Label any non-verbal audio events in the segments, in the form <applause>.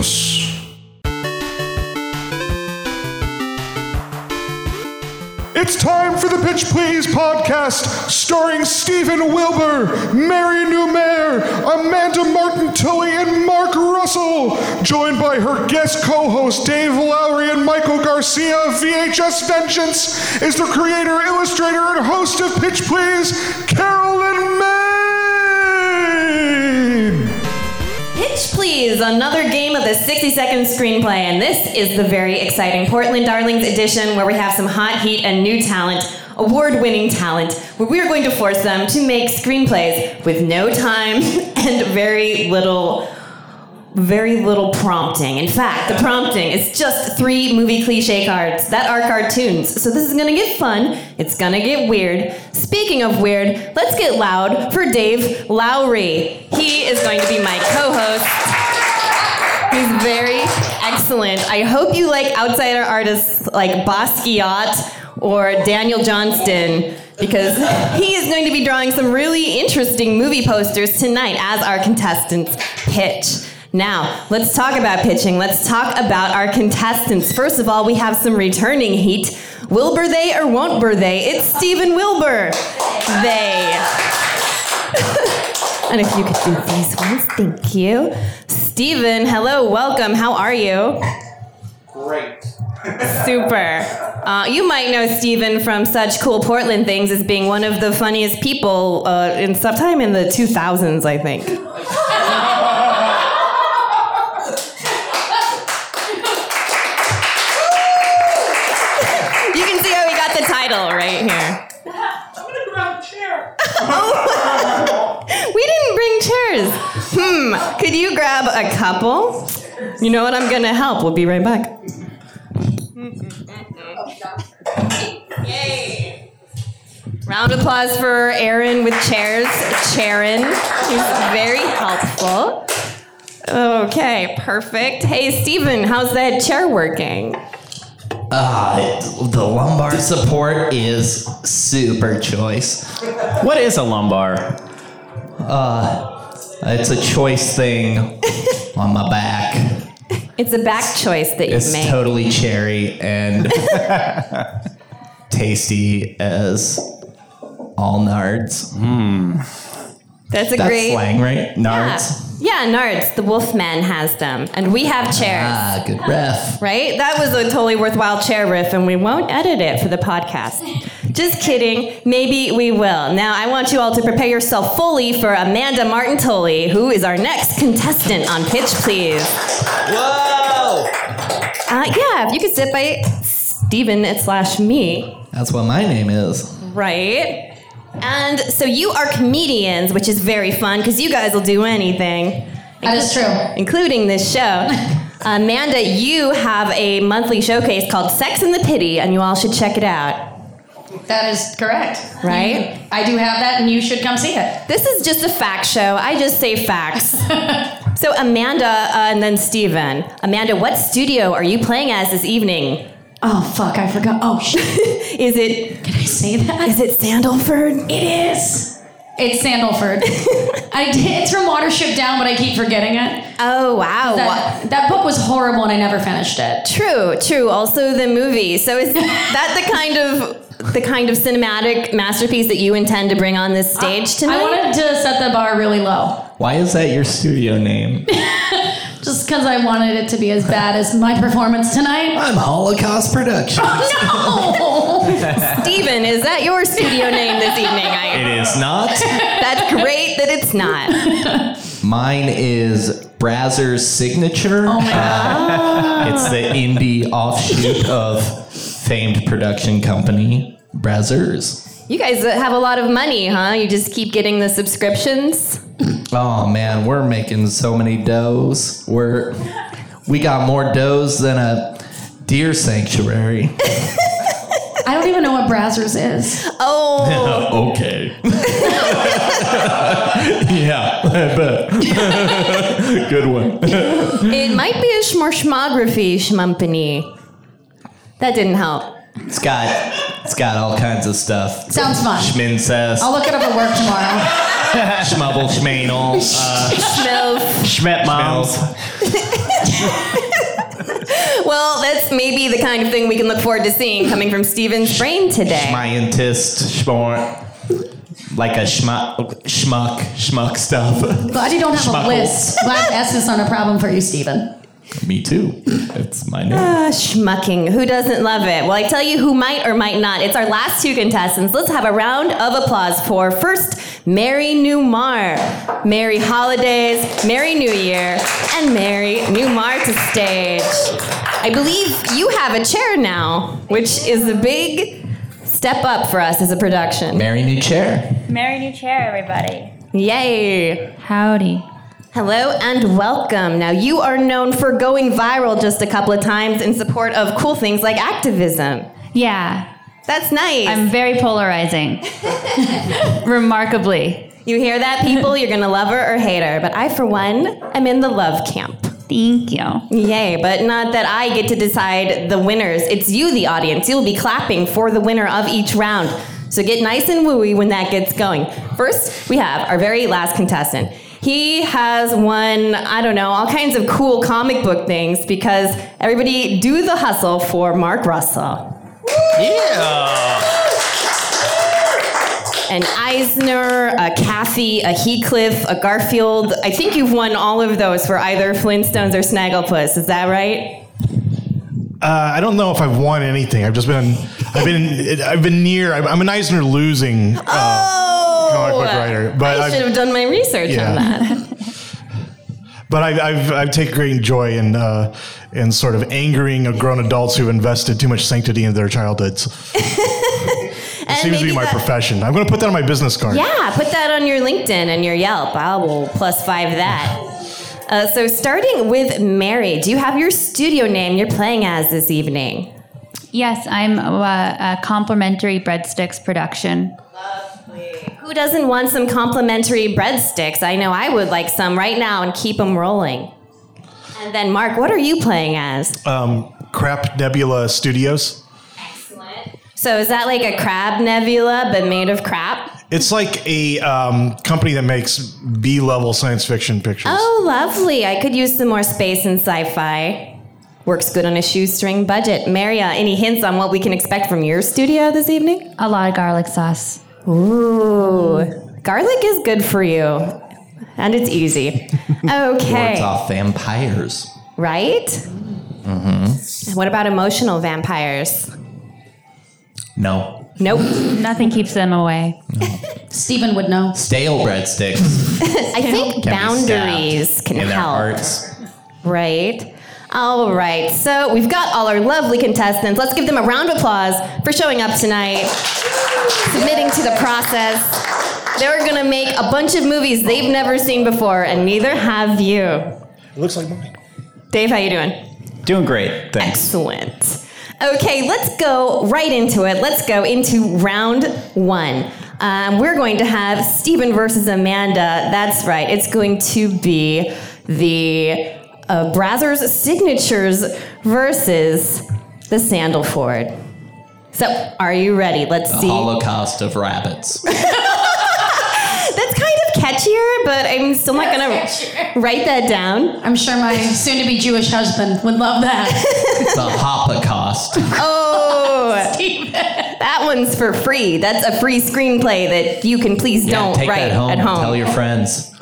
It's time for the Pitch Please podcast, starring Steven Wilber, Mary Numair, Amanda Martin Tulley, and Mark Russell, joined by her guest co-host Dave Lowrey and Michael Garcia. Of VHS Vengeance is the creator, illustrator, and host of Pitch Please, Carolyn Pitch Please, another game of the 60 second screenplay. And this is the very exciting Portland Darlings edition where we have some hot heat and new talent, award winning talent, where we are going to force them to make screenplays with no time <laughs> and very little. Very little prompting. In fact, the prompting is just three movie cliche cards that are cartoons. So this is gonna get fun. It's gonna get weird. Speaking of weird, let's get loud for Dave Lowrey. He is going to be my co-host. He's very excellent. I hope you like outsider artists like Basquiat or Daniel Johnston because he is going to be drawing some really interesting movie posters tonight as our contestants pitch. Now, let's talk about pitching. Let's talk about our contestants. First of all, we have some returning heat. Wilbur they or won't bur they? It's Steven Wilber. They. <laughs> and if you could do these ones, thank you. Stephen, hello, welcome. How are you? Great. Super. Uh, you might know Stephen from such cool Portland things as being one of the funniest people uh, in sometime in the 2000s, I think. A couple? You know what? I'm gonna help. We'll be right back. Yay. Round of applause for Aaron with chairs. Sharon. He's very helpful. Okay, perfect. Hey, Steven, how's that chair working? Uh, the lumbar support is super choice. What is a lumbar? It's a choice thing on my back. It's a back choice that you've It's made. totally cherry and <laughs> tasty as all nards. Hmm. That's a That's great. slang, right? Nards. Yeah. yeah, Nards. The Wolfman has them, and we have chairs. Ah, good ref. Right? That was a totally worthwhile chair riff, and we won't edit it for the podcast. <laughs> Just kidding. Maybe we will. Now, I want you all to prepare yourself fully for Amanda Martin Tulley, who is our next contestant on Pitch Please. Whoa! Uh, yeah, if you could sit by Steven slash me, That's what my name is. right? And so you are comedians, which is very fun because you guys will do anything. That is true. including this show. <laughs> Amanda, you have a monthly showcase called Sex and the Pity, and you all should check it out. That is correct. Right? I do have that, and you should come see it. This is just a fact show. I just say facts. <laughs> so, Amanda uh, and then Steven. Amanda, what studio are you playing as this evening? Oh fuck! I forgot. Oh shit! <laughs> Is it Can I say that? is it Sandleford? It is. It's Sandleford. <laughs> I did, it's from Watership Down, but I keep forgetting it. Oh wow. That, that book was horrible, and I never finished it. True, true. Also the movie. So is that the kind of the kind of cinematic masterpiece that you intend to bring on this stage tonight? I wanted to set the bar really low, Why is that your studio name? <laughs> just because I wanted it to be as bad as my performance tonight. I'm Holocaust Productions. Oh, no. <laughs> Steven, is that your studio name this evening? I, It is not. that's great that it's not. Mine is Brazzers Signature. Oh my uh, god. It's the indie offshoot of famed production company Brazzers. You guys have a lot of money, huh? You just keep getting the subscriptions. Oh man, we're making so many does. We're we got more does than a deer sanctuary. <laughs> I don't even know what Brazzers is. Oh, <laughs> okay. <laughs> yeah, I bet. Good one. it might be a schmarschmography schmumpany. That didn't help. It's got it's got all kinds of stuff. Sounds fun. Schmincest. I'll look it up at work tomorrow. <laughs> Schmubble, Schmanel, uh, Schmilf. Schmet Moms. <laughs> Well, that's maybe the kind of thing we can look forward to seeing coming from Steven's brain today. Scientist, Schmort. Like a schmuck, schmuck, schmuck stuff. Glad you don't have Schmuckle. a list. Glad S is not a problem for you, Stephen. Me too. It's my name. Ah, schmucking. Who doesn't love it? Well, I tell you who might or might not. It's our last two contestants. Let's have a round of applause for first, Merry New Mar. Merry Holidays, Merry New Year, and Merry New Mar to stage. I believe you have a chair now, which is a big step up for us as a production. Merry new chair. Merry new chair, everybody. Yay. Howdy. Hello and welcome. Now, you are known for going viral just a couple of times in support of cool things like activism. Yeah, That's nice. I'm very polarizing. <laughs> Remarkably. you hear that, people? You're going to love her or hate her. But I, for one, am in the love camp. Thank you. Yay, but not that I get to decide the winners. It's you, the audience. You'll be clapping for the winner of each round. So get nice and wooey when that gets going. First, we have our very last contestant. He has won, I don't know, all kinds of cool comic book things because everybody do the hustle for Mark Russell. Yeah. An Eisner, a Kathy, a Heathcliff, a Garfield. I think you've won all of those for either Flintstones or Snagglepuss. Is that right? Uh, I don't know if I've won anything. I've just been, I've been, I've been near. I'm, I'm an Eisner losing. Uh, Oh, comic book writer, but I should have done my research Yeah. on that. <laughs> But I, I've I've taken great joy in uh, in sort of angering of grown adults who've invested too much sanctity into their childhoods. <laughs> it And seems to be my that- profession. I'm going to put that on my business card. Yeah, put that on your LinkedIn and your Yelp. I will plus five that. Uh, so, starting with Mary, do you have your studio name you're playing as this evening? Yes, I'm uh, a complimentary breadsticks production. Who doesn't want some complimentary breadsticks? I know I would like some right now and keep them rolling. And then, Mark, what are you playing as? Um, Crap Nebula Studios. Excellent. So, is that like a crab nebula but made of crap? It's like a um, company that makes B level science fiction pictures. Oh, lovely. I could use some more space in sci fi. Works good on a shoestring budget. Maria, any hints on what we can expect from your studio this evening? A lot of garlic sauce. Ooh, garlic is good for you. And it's easy. <laughs> Okay. Okay. off vampires. Right? Mm-hmm. What about emotional vampires? No. Nope. <laughs> Nothing keeps them away. <laughs> Stephen would know. Stale breadsticks I think can be boundaries stabbed can in their help. hearts. Right? All right. So we've got all our lovely contestants. Let's give them a round of applause for showing up tonight, submitting to the process. They're going to make a bunch of movies they've never seen before, and neither have you. It looks like mine. Dave, how you doing? Doing great. Thanks. Excellent. Okay, let's go right into it. Let's go into round one. Um, we're going to have Stephen versus Amanda. That's right. It's going to be the uh, Brazzers Signatures versus the Sandleford. So, are you ready? Let's The see. Holocaust of rabbits. <laughs> That's kind of catchier, but I'm still not going to write that down. I'm sure my soon to be Jewish husband would love that. the Holocaust. <laughs> Oh, <laughs> that one's for free. That's a free screenplay that you can please Yeah, don't take write that home. at home. Tell your friends.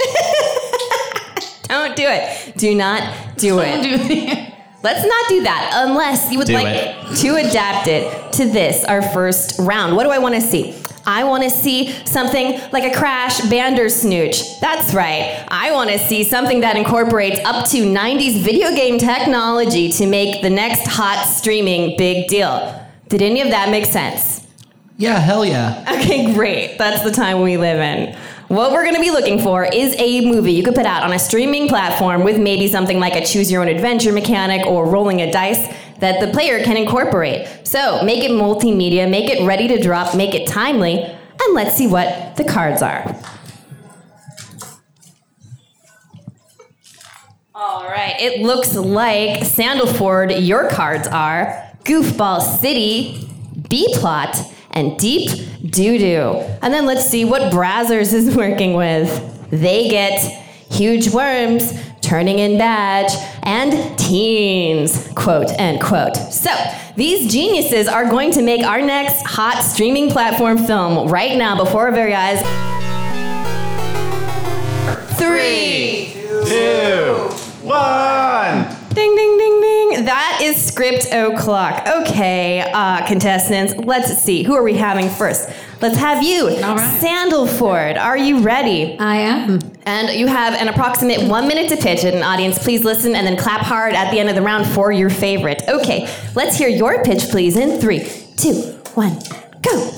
Don't do it. Do not do it. Do the- <laughs> Let's not do that unless you would Do like it. to adapt it to this, our first round. What do I want to see? I want to see something like a Crash Bandersnooch. That's right. I want to see something that incorporates up to 90s video game technology to make the next hot streaming big deal. Did any of that make sense? Yeah, hell yeah. Okay, great. That's the time we live in. What we're going to be looking for is a movie you could put out on a streaming platform with maybe something like a choose your own adventure mechanic or rolling a dice that the player can incorporate. So make it multimedia, make it ready to drop, make it timely, and let's see what the cards are. All right, it looks like Sandleford, your cards are Goofball City, B Plot, and Deep doo doo. And then let's see what Brazzers is <laughs> working with. They get huge worms, turning in badge, and teens, quote end quote. So, these geniuses are going to make our next hot streaming platform film right now before our very eyes. Three. Script o'clock. Okay, uh, contestants, let's see. Who are we having first? Let's have you, right. Sandleford. Are you ready? I am. And you have an approximate one minute to pitch it. And audience, please listen and then clap hard at the end of the round for your favorite. Okay, let's hear your pitch, please, in three, two, one, go.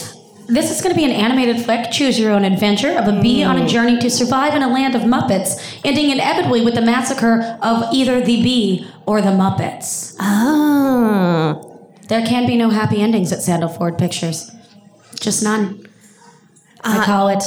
This is going to be an animated flick, choose your own adventure, of a bee on a journey to survive in a land of Muppets, ending inevitably with the massacre of either the bee or the Muppets. Oh. There can be no happy endings at Sandleford Pictures. Just none. I uh, call it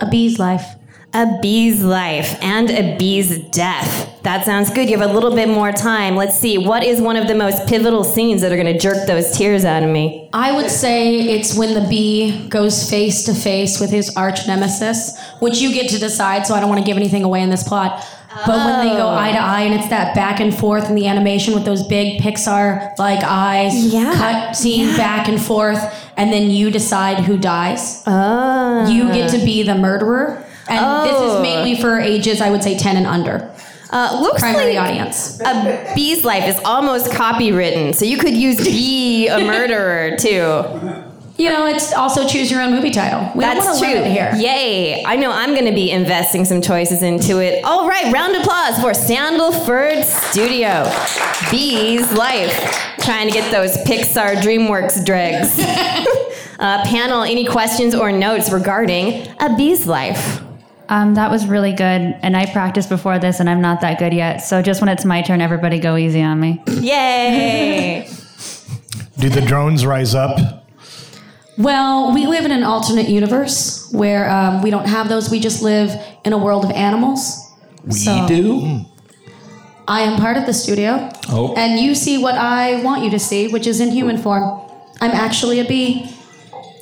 a bee's life. A bee's life and a bee's death. That sounds good. You have a little bit more time. Let's see. What is one of the most pivotal scenes that are going to jerk those tears out of me? I would say it's when the bee goes face to face with his arch nemesis, which you get to decide, so I don't want to give anything away in this plot. But when they go eye to eye and it's that back and forth in the animation with those big Pixar like eyes, Yeah. cut scene back and forth, and then you decide who dies. Oh. You get to be the murderer. And this Oh. is mainly for ages, I would say 10 and under. Uh, looks Primary like audience. a bee's life is almost copywritten, so you could use be a murderer too. You know, it's also choose your own movie title. We don't That's want to true. limit here. Yay! I know I'm going to be investing some choices into it. All right, round of applause for Sandleford Studio. Bee's Life. Trying to get those Pixar DreamWorks dregs. <laughs> uh, panel, any questions or notes regarding A Bee's Life? Um, that was really good, and I practiced before this, and I'm not that good yet. So just when it's my turn, everybody go easy on me. Yay! <laughs> Do the drones rise up? Well, we live in an alternate universe where um, we don't have those. We just live in a world of animals. We So- do? I am part of the studio. Oh. And you see what I want you to see, which is in human form. I'm actually a bee.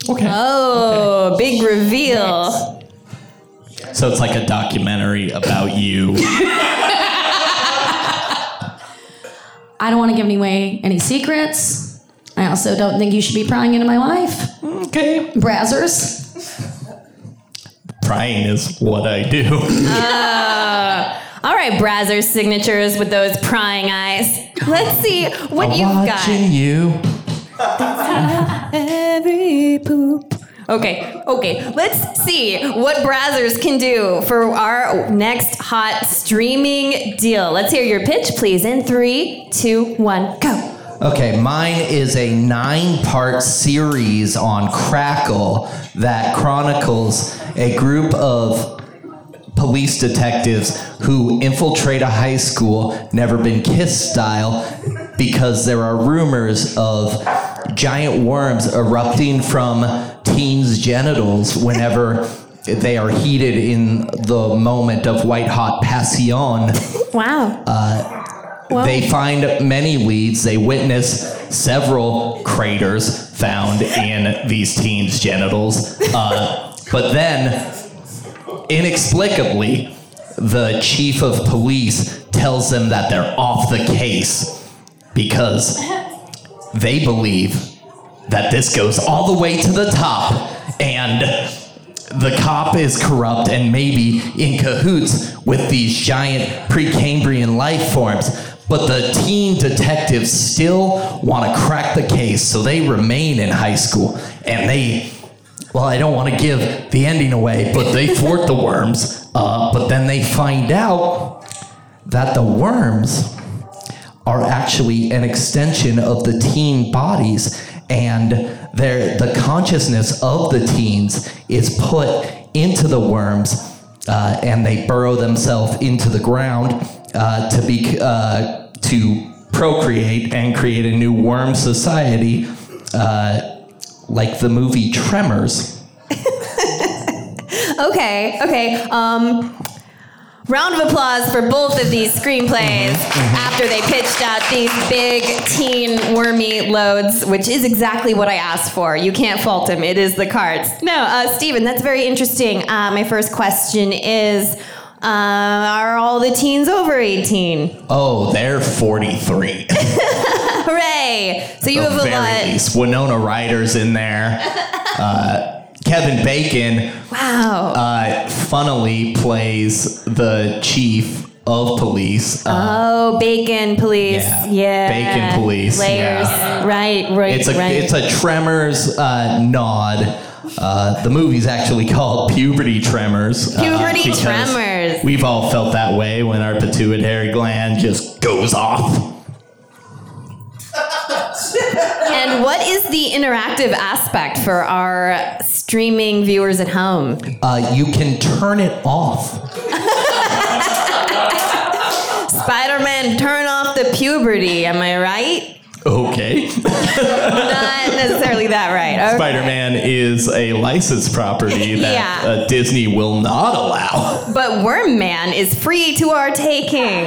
Okay. Oh, big reveal. So it's like a documentary about you. <laughs> I don't want to give any away any secrets. I also don't think you should be prying into my life. okay. Brazzers. Prying is what I do. Uh, <laughs> all right, Brazzers signatures with those prying eyes. Let's see what I'm you've watching got. you. Every poop. Okay, okay. Let's see what Brazzers can do for our next hot streaming deal. Let's hear your pitch, please. In three, two, one, go. Okay, mine is a nine part series on Crackle that chronicles a group of police detectives who infiltrate a high school, never been kissed style, because there are rumors of giant worms erupting from teens' genitals whenever they are heated in the moment of white hot passion. Wow. Uh, They find many leads. They witness several craters found in these teens' genitals. Uh, but then, inexplicably, the chief of police tells them that they're off the case because they believe that this goes all the way to the top and the cop is corrupt and maybe in cahoots with these giant Precambrian life forms. But the teen detectives still want to crack the case, so they remain in high school. And they, well, I don't want to give the ending away, but they <laughs> thwart the worms. Uh, but then they find out that the worms are actually an extension of the teen bodies and the consciousness of the teens is put into the worms uh, and they burrow themselves into the ground uh, to be uh, to procreate and create a new worm society uh, like the movie Tremors. <laughs> Okay, okay. Um, Round of applause for both of these screenplays after they pitched out these big teen wormy loads, which is exactly what I asked for. You can't fault them, It is the cards. No, uh, Stephen, that's very interesting. Uh, my first question is uh, Are all the teens over 18? Oh, they're 43. <laughs> <laughs> Hooray! So you the have a very lot. least. Winona Ryder's in there. <laughs> Uh, Kevin Bacon, Wow. uh, funnily, plays the chief of police. Uh, Oh, bacon police. Yeah. Yeah. Bacon police, Layers. yeah. Right, right, it's a right. it's a Tremors uh, nod. Uh, the movie's actually called Puberty Tremors. uh, Puberty because Tremors. We've all felt that way when our pituitary gland just goes off. and what is the interactive aspect for our streaming viewers at home? Uh, you can turn it off. <laughs> Spider Man, turn off the puberty. Am I right? Okay. <laughs> Not necessarily that right. Okay. Spider Man is a licensed property <laughs> that Yeah. uh, Disney will not allow. But Worm Man is free to our taking.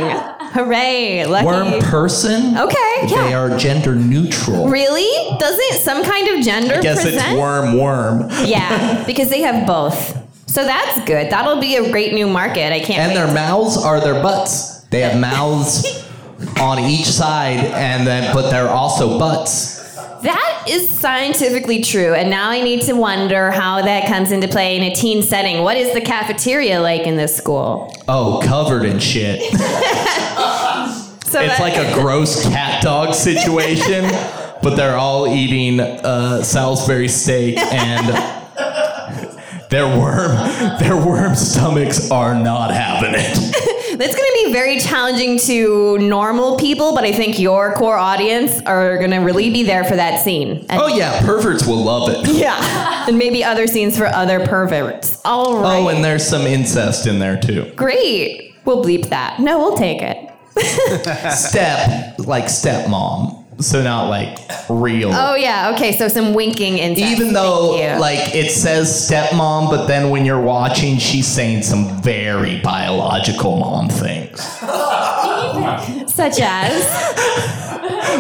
Hooray. Lucky. Worm person? Okay, yeah. They are gender neutral. Really? Doesn't some kind of gender I guess present? it's worm worm. Yeah, because they have both. So that's good. That'll be a great new market. I can't And wait. their mouths are their butts. They have mouths <laughs> on each side, and then but they're also butts. That is scientifically true, and now I need to wonder how that comes into play in a teen setting. What is the cafeteria like in this school? Oh, covered in shit. <laughs> So It's like a gross cat dog situation, <laughs> but they're all eating uh, Salisbury steak and <laughs> their worm their worm stomachs are not having it. That's going to be very challenging to normal people, but I think your core audience are going to really be there for that scene. And- Oh yeah, perverts will love it. <laughs> yeah, and maybe other scenes for other perverts. All oh, right, Oh, and there's some incest in there too. great. We'll bleep that. No, we'll take it. <laughs> Step like stepmom. So not like real. Oh yeah, okay. So some winking incest. Even though like it says stepmom, but then when you're watching, she's saying some very biological mom things. <laughs> such as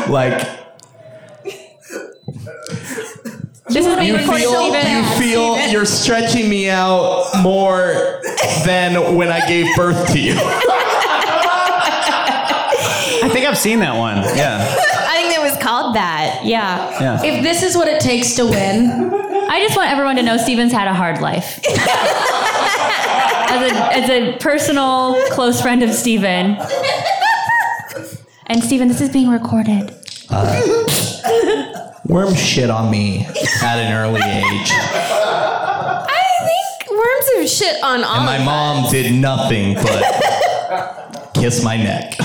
<laughs> Like This is you recorded, feel Steven. you feel you're stretching me out more than when I gave birth to you. <laughs> I think I've seen that one. Yeah. I think it was called that. Yeah. Yeah. If this is what it takes to win, I just want everyone to know Steven's had a hard life. as, a, as a personal close friend of Steven. And Steven, this is being recorded. Uh, Worm shit on me at an early age. I think worms have shit on all And my of mom did nothing but kiss my neck.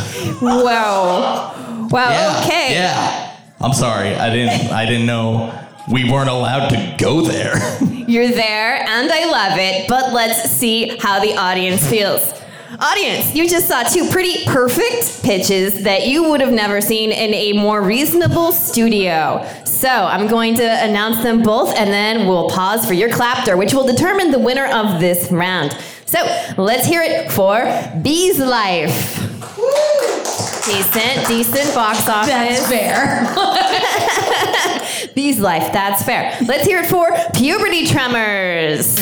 Wow. Wow. Yeah, okay. Yeah. I'm sorry. I didn't I didn't know we weren't allowed to go there. <laughs> You're there, and I love it. But let's see how the audience feels. Audience, you just saw two pretty perfect pitches that you would have never seen in a more reasonable studio. So I'm going to announce them both, and then we'll pause for your clapter, which will determine the winner of this round. So let's hear it for Bee's Life. Decent, decent box office. that's fair. <laughs> Bee's life, that's fair. Let's hear it for puberty tremors.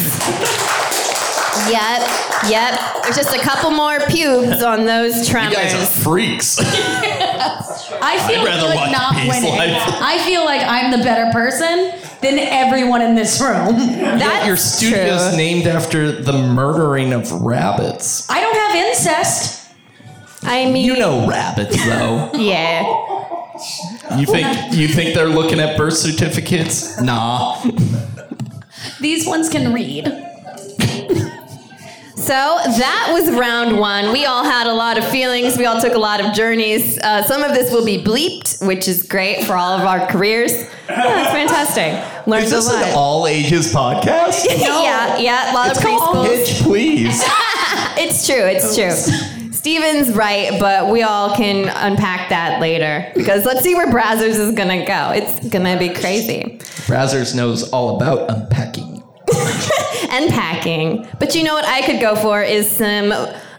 Yep, yep. There's just a couple more pubes on those tremors. You guys are freaks. <laughs> I feel I'd rather like watch not winning. Life. I feel like I'm the better person than everyone in this room. That's Your studio's true. named after the murdering of rabbits. I don't have incest. I mean, You know rabbits though. <laughs> yeah. You think you think they're looking at birth certificates? Nah. These ones can read. So that was round one. We all had a lot of feelings. We all took a lot of journeys. Uh, some of this will be bleeped, which is great for all of our careers. Yeah, it's fantastic. Learned Is a this lot. an all ages podcast? <laughs> yeah, yeah, a lot It's of called preschools. Pitch Please. <laughs> It's true. It's true. Steven's right, but we all can unpack that later because let's see where Brazzers is gonna go. It's gonna be crazy. Brazzers knows all about unpacking. <laughs> And packing. But you know what I could go for is some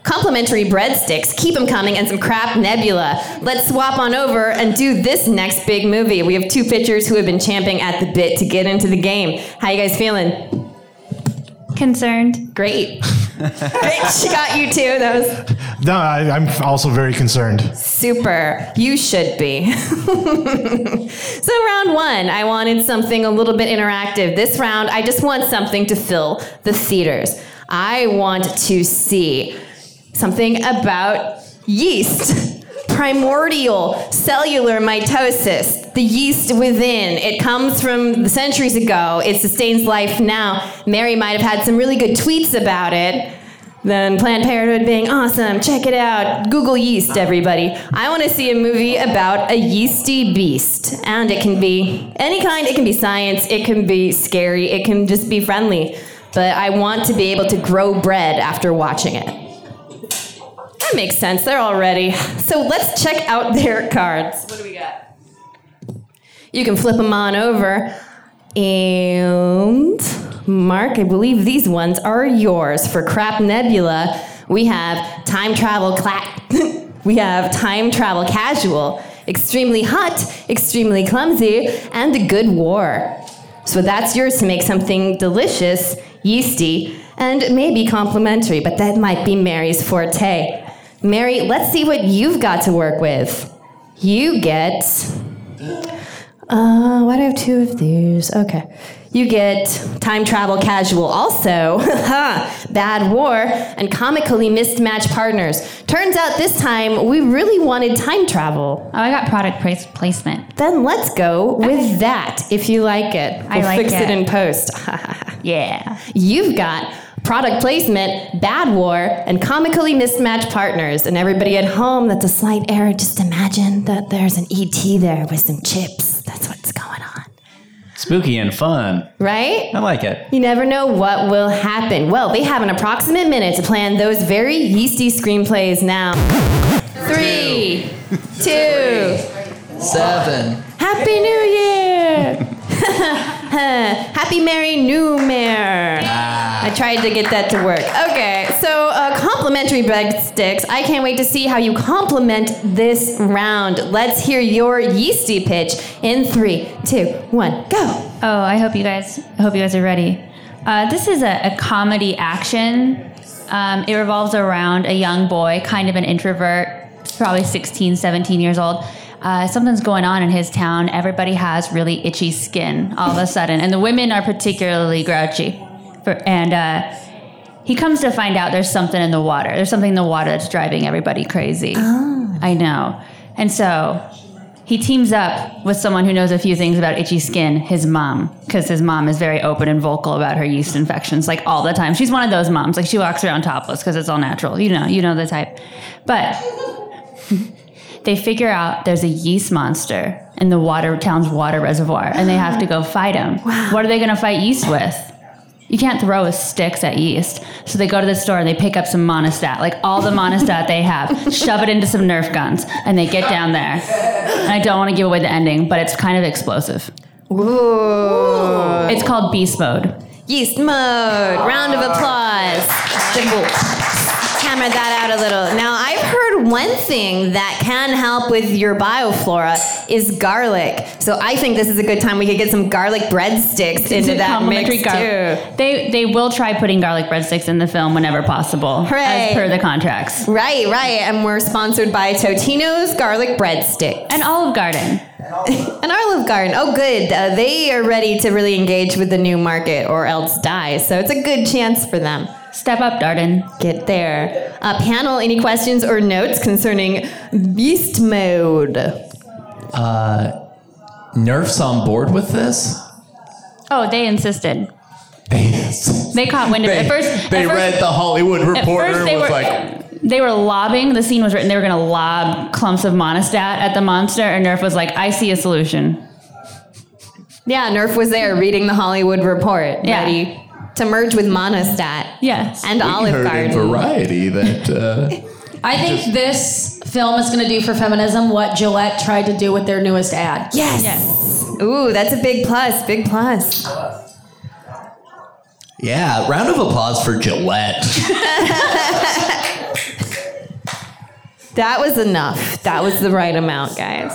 complimentary breadsticks, keep them coming, and some crap nebula. Let's swap on over and do this next big movie. We have two pitchers who have been champing at the bit to get into the game. How you guys feeling? Concerned. Great. <laughs> She got you too. That was No, I, I'm also very concerned. super. You should be. <laughs> so, round one, I wanted something a little bit interactive. This round, I just want something to fill the theaters. I want to see something about yeast. Primordial cellular mitosis, the yeast within. It comes from centuries ago. It sustains life now. Mary might have had some really good tweets about it. Then Planned Parenthood being awesome. Check it out. Google yeast, everybody. I want to see a movie about a yeasty beast. And it can be any kind. It can be science. It can be scary. It can just be friendly. But I want to be able to grow bread after watching it. That makes sense. They're all ready. So let's check out their cards. What do we got? You can flip them on over. And Mark, I believe these ones are yours for Crap Nebula. We have time travel cla- <laughs> we have time travel casual, extremely hot, extremely clumsy, and a good war. So that's yours to make something delicious, yeasty, and maybe complimentary, but that might be Mary's forte. Mary, let's see what you've got to work with. You get uh, why do I have two of these? Okay. You get time travel casual also, <laughs> bad war, and comically mismatched partners. Turns out this time we really wanted time travel. Oh, I got product place- placement. Then let's go with that if you like it. I We'll like fix it. it. in post. <laughs> Yeah. You've got product placement, bad war, and comically mismatched partners. And everybody at home, that's a slight error. Just imagine that there's an ET there with some chips. That's what's going on. Spooky and fun. Right? I like it. You never know what will happen. Well, they have an approximate minute to plan those very yeasty screenplays now. Three, two, Seven. Happy New Year! <laughs> <laughs> Happy Merry New Mare. I tried to get that to work. Okay, so uh, complimentary breadsticks. I can't wait to see how you complement this round. Let's hear your yeasty pitch in three, two, one, go. Oh, I hope you guys. I hope you guys are ready. Uh, this is a, a comedy action. Um, it revolves around a young boy, kind of an introvert, probably 16, 17 years old. Uh, something's going on in his town. Everybody has really itchy skin all of a sudden, and the women are particularly grouchy. For, and uh, he comes to find out there's something in the water. There's something in the water that's driving everybody crazy. I know. And so he teams up with someone who knows a few things about itchy skin, his mom, because his mom is very open and vocal about her yeast infections, like all the time. She's one of those moms, like she walks around topless because it's all natural. You know, you know the type. But they figure out there's a yeast monster in the water town's water reservoir, and they have to go fight him. <gasps> What are they going to fight yeast with? You can't throw sticks at yeast. So they go to the store and they pick up some Monistat, like all the Monistat they have, <laughs> shove it into some Nerf guns, and they get down there. And I don't want to give away the ending, but it's kind of explosive. Ooh. It's called Beast Mode. Yeast mode. Round of ah. applause. Camera that out a little. Now, I've one thing that can help with your bioflora is garlic. So I think this is a good time we could get some garlic breadsticks into that mix gar- too. They they will try putting garlic breadsticks in the film whenever possible, Hooray. as per the contracts. Right, right. And we're sponsored by Totino's Garlic Breadsticks. And Olive Garden. <laughs> An Olive Garden. Oh, good. Uh, they are ready to really engage with the new market or else die. So it's a good chance for them. Step up, Darden. Get there. Uh, panel, any questions or notes concerning beast mode? Uh, Nerf's on board with this? Oh, they insisted. They, They caught wind of it. At first, they at first- read the Hollywood At Reporter first and they was were like, they were lobbing. The scene was written. They were going to lob clumps of Monistat at the monster, and Nerf was like, "I see a solution." Yeah, Nerf was there reading the Hollywood Report, Yeah. ready to merge with Monistat Yes. and we Olive heard Garden. in Variety that uh, I think this film is going to do for feminism what Gillette tried to do with their newest ad. Yes. Yes. Ooh, that's a big plus. Big plus. yeah, round of applause for Gillette. <laughs> That was enough. That was the right amount, guys.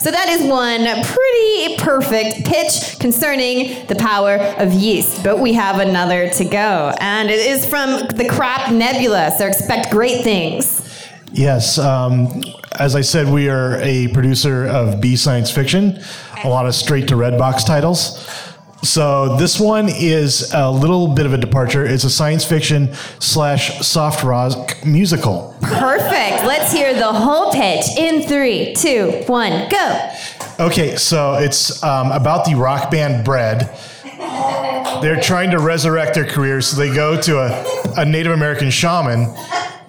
So that is one pretty perfect pitch concerning the power of yeast. But we have another to go, and it is from the Crap Nebula. So expect great things. Yes. Um, as I said, we are a producer of B science fiction, a lot of straight to Redbox titles. So this one is a little bit of a departure. It's a science fiction slash soft rock musical. Perfect. Let's hear the whole pitch in three, two, one, go. Okay, so it's um, about the rock band Bread. They're trying to resurrect their careers, so they go to a, a Native American shaman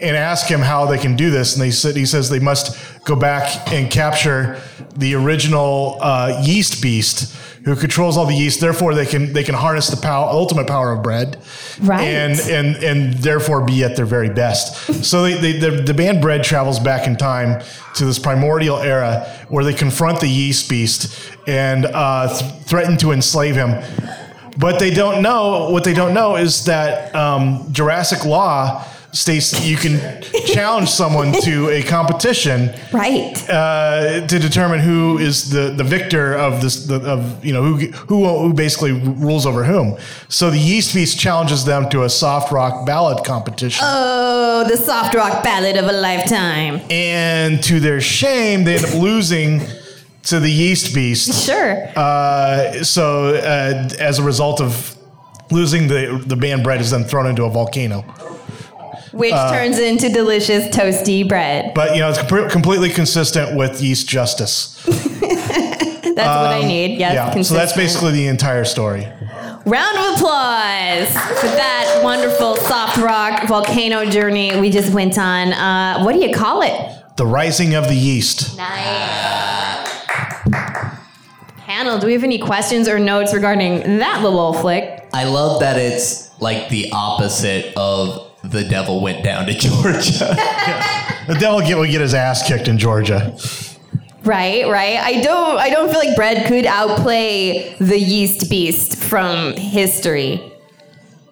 and ask him how they can do this. And they said he says they must go back and capture the original uh, yeast beast who controls all the yeast. Therefore, they can they can harness the power, ultimate power of bread, Right. And and and therefore be at their very best. So they, they, the the band Bread travels back in time to this primordial era where they confront the yeast beast and uh, th- threaten to enslave him. But they don't know what they don't know is that um, Jurassic Law states you can challenge someone to a competition Right. uh, to determine who is the, the victor of this the, of you know who, who who basically rules over whom. So the Yeast Beast challenges them to a soft rock ballad competition, Oh, the soft rock ballad of a lifetime. and to their shame, they end up losing to the Yeast Beast. Sure. Uh, so uh, as a result of losing, the the band bread is then thrown into a volcano. Which uh, turns into delicious toasty bread. But you know it's com- completely consistent with yeast justice. <laughs> That's what I need. Yes, Um, yeah. So that's basically the entire story. Round of applause for that wonderful soft rock volcano journey we just went on. Uh, what do you call it? The rising of the yeast. Panel, do we have any questions or notes regarding that little flick? I love that it's like the opposite of the devil went down to <laughs> Georgia. <laughs> The devil get, would get his ass kicked in Georgia. Right, right. I don't I don't feel like bread could outplay the yeast beast from history.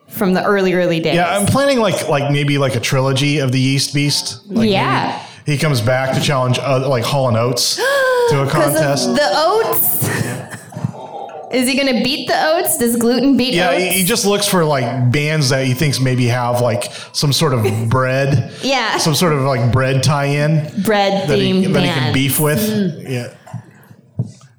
From the early, early days. Yeah, I'm planning like like maybe like a trilogy of the Yeast Beast. Like Yeah. He comes back to challenge uh, like Hall and Oates to a <gasps> contest. of the oats. Is he gonna beat the oats? Does gluten beat yeah, oats? he, he just looks for like bands that he thinks maybe have like some sort of <laughs> bread, Yeah. some sort of like bread tie-in bread that he, that he can beef with. Mm. Yeah,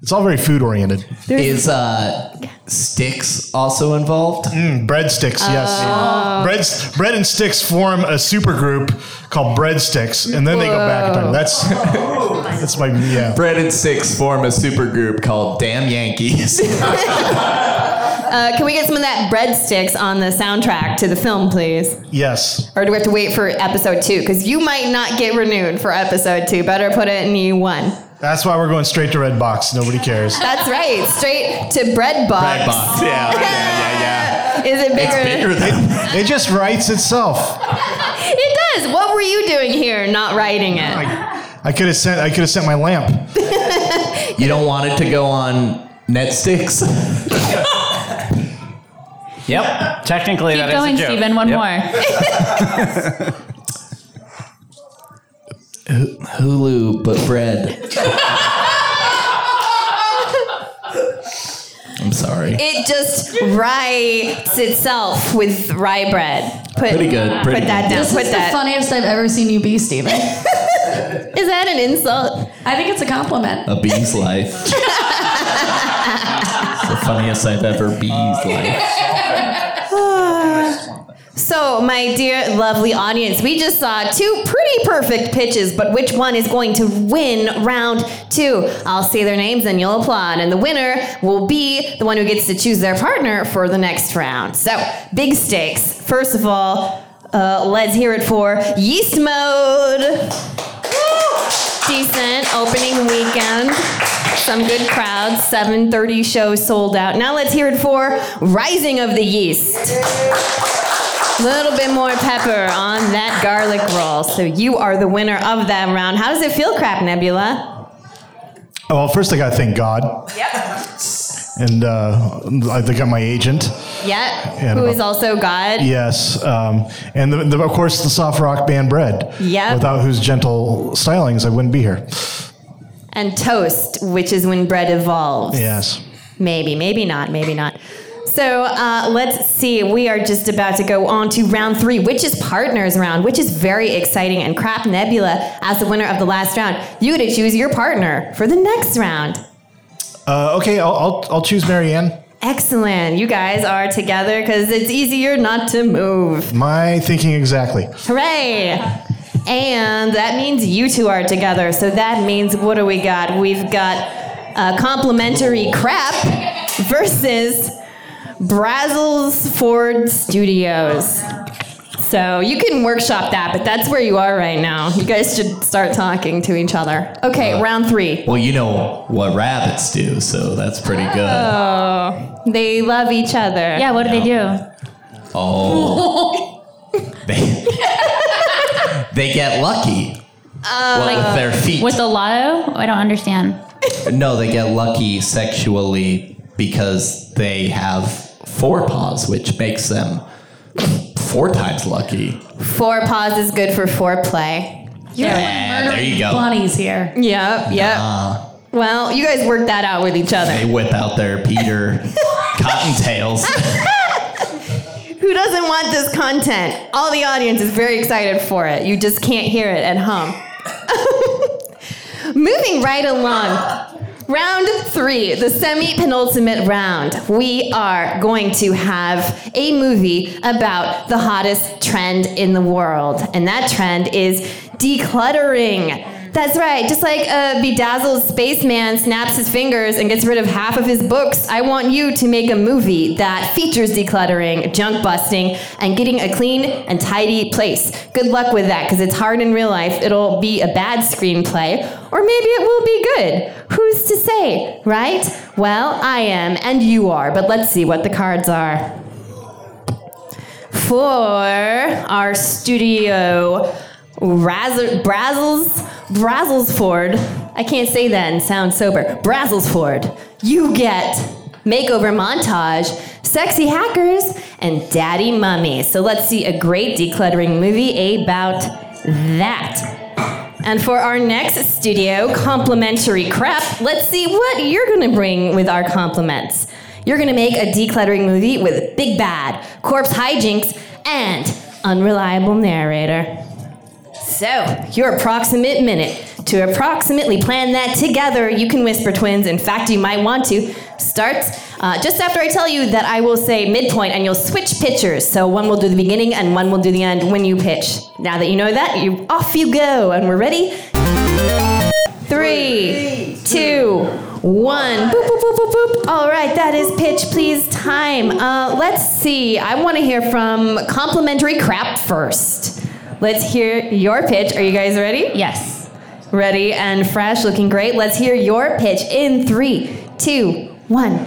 it's all very food oriented. Is uh, Sticks also involved? Breadsticks, yes. Oh. Bread, bread and sticks form a super group called Breadsticks, and then they go back in time. That's <laughs> that's my yeah. Bread and Sticks form a super group called Damn Yankees. <laughs> Uh, can we get some of that breadsticks on the soundtrack to the film, please? Yes. Or do we have to wait for episode two? Because you might not get renewed for episode two. Better put it in E one. That's why we're going straight to Redbox. Nobody cares. That's right. Straight to bread box. Box. Yeah, yeah, yeah, yeah. Is it bigger? It's bigger than <laughs> It just writes itself. It does. What were you doing here, not writing it? I could have sent. I could have sent my lamp. <laughs> You don't want it to go on Netsticks? <laughs> Yep. Technically, Keep that is going, a joke. Stephen. One Yep. more. Hulu, but bread. I'm sorry. It just writes itself with rye bread. Put, Pretty good, pretty put that good. down. This put is the funniest I've ever seen you be, Steven. <laughs> Is that an insult? I think it's a compliment. A bee's life. <laughs> it's the funniest I've ever bee's life. So, my dear, lovely audience, we just saw two pretty perfect pitches, but which one is going to win round two? I'll say their names and you'll applaud, and the winner will be the one who gets to choose their partner for the next round. So, big stakes. First of all, uh, let's hear it for Yeast Mode. Decent opening weekend. Some good crowds. 7:30 show sold out. Now let's hear it for Rising of the Yeast. A little bit more pepper on that garlic roll. So you are the winner of that round. How does it feel, Crap Nebula? Oh, well, first I got to thank God. Yep. and uh, I think I'm my agent. Yeah. And Who is also God. Yes, um, and the, the, of course the soft rock band Bread. Yep. Without whose gentle stylings, I wouldn't be here. And toast, which is when bread evolves. Yes. Maybe, maybe not, maybe not. So uh, let's see. We are just about to go on to round three, which is partners round, which is very exciting. And Crap Nebula, as the winner of the last round, you get to choose your partner for the next round. Uh, okay, I'll, I'll I'll choose Marianne. Excellent. You guys are together because it's easier not to move. My thinking exactly. Hooray! And that means you two are together. So that means what do we got? We've got uh, complimentary crap versus Brazzles Ford Studios. So you can workshop that, but that's where you are right now. You guys should start talking to each other. Okay, uh, round three. Well, you know what rabbits do, so that's pretty good. Oh, they love each other. Yeah, what do they do? Oh. <laughs> they, they get lucky. Uh, well, with their feet. With the lotto? I don't understand. no, they get lucky sexually because they have four paws, which makes them four times lucky. Four paws is good for foreplay. Yeah, there you go. Bunnies here. Yep, yep. well, you guys work that out with each other. They whip out their Peter <laughs> cottontails. <laughs> Who doesn't want this content? All the audience is very excited for it. You just can't hear it at home. <laughs> Moving right along. Round three, the semi penultimate round. We are going to have a movie about the hottest trend in the world. And that trend is decluttering. That's right. Just like a bedazzled spaceman snaps his fingers and gets rid of half of his books, I want you to make a movie that features decluttering, junk busting, and getting a clean and tidy place. Good luck with that because it's hard in real life. It'll be a bad screenplay, or maybe it will be good. Who's to say, right? Well, I am, and you are, but let's see what the cards are. For our studio Razzle, Brazzles, Brazzlesford. I can't say that and sound sober. Brazzlesford. You get makeover montage, sexy hackers, and daddy mummy. So let's see a great decluttering movie about that. And for our next studio complimentary crap, let's see what you're gonna bring with our compliments. You're gonna make a decluttering movie with big bad, corpse hijinks, and unreliable narrator. So, your approximate minute to approximately plan that together. You can whisper twins. In fact, you might want to. Starts uh, just after I tell you that I will say midpoint and you'll switch pitchers. So, one will do the beginning and one will do the end when you pitch. Now that you know that, you off you go. And we're ready. Three, two, one. Boop, boop, boop, boop, boop. All right, that is pitch, please. Time. Uh, let's see. I want to hear from complimentary crap first. Let's hear your pitch. Are you guys ready? Yes. Ready and fresh, looking great. Let's hear your pitch in three, two, one,